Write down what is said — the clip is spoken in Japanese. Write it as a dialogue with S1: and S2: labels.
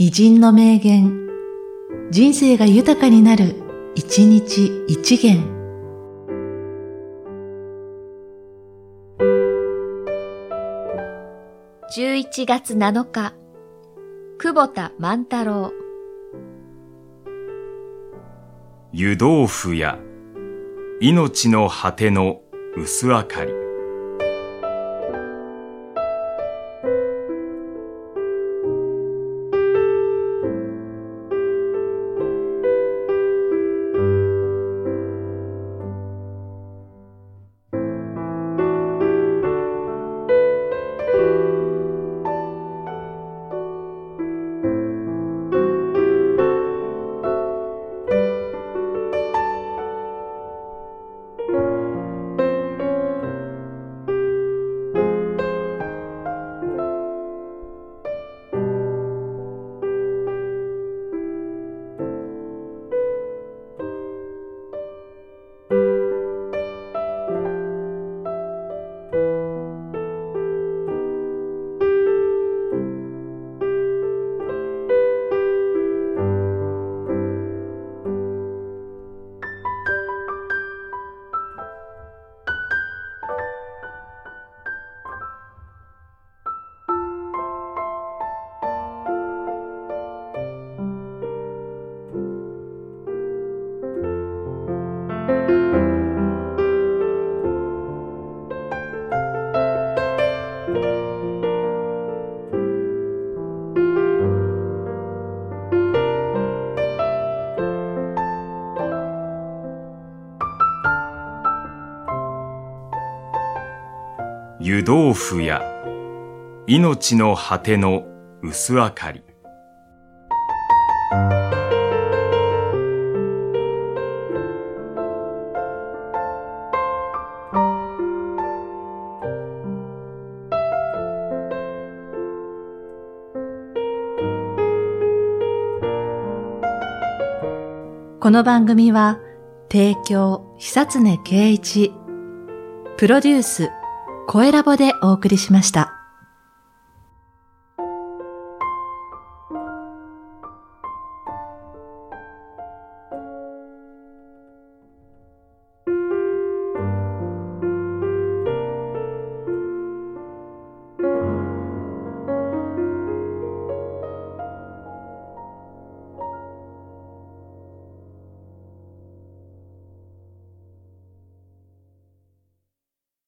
S1: 偉人の名言、人生が豊かになる、一日一元。
S2: 11月7日、久保田万太郎。
S3: 湯豆腐や命の果ての薄明かり。湯豆腐や命の果ての薄明かり。
S1: この番組は、提供、久常圭一、プロデュース、声ラボでお送りしました。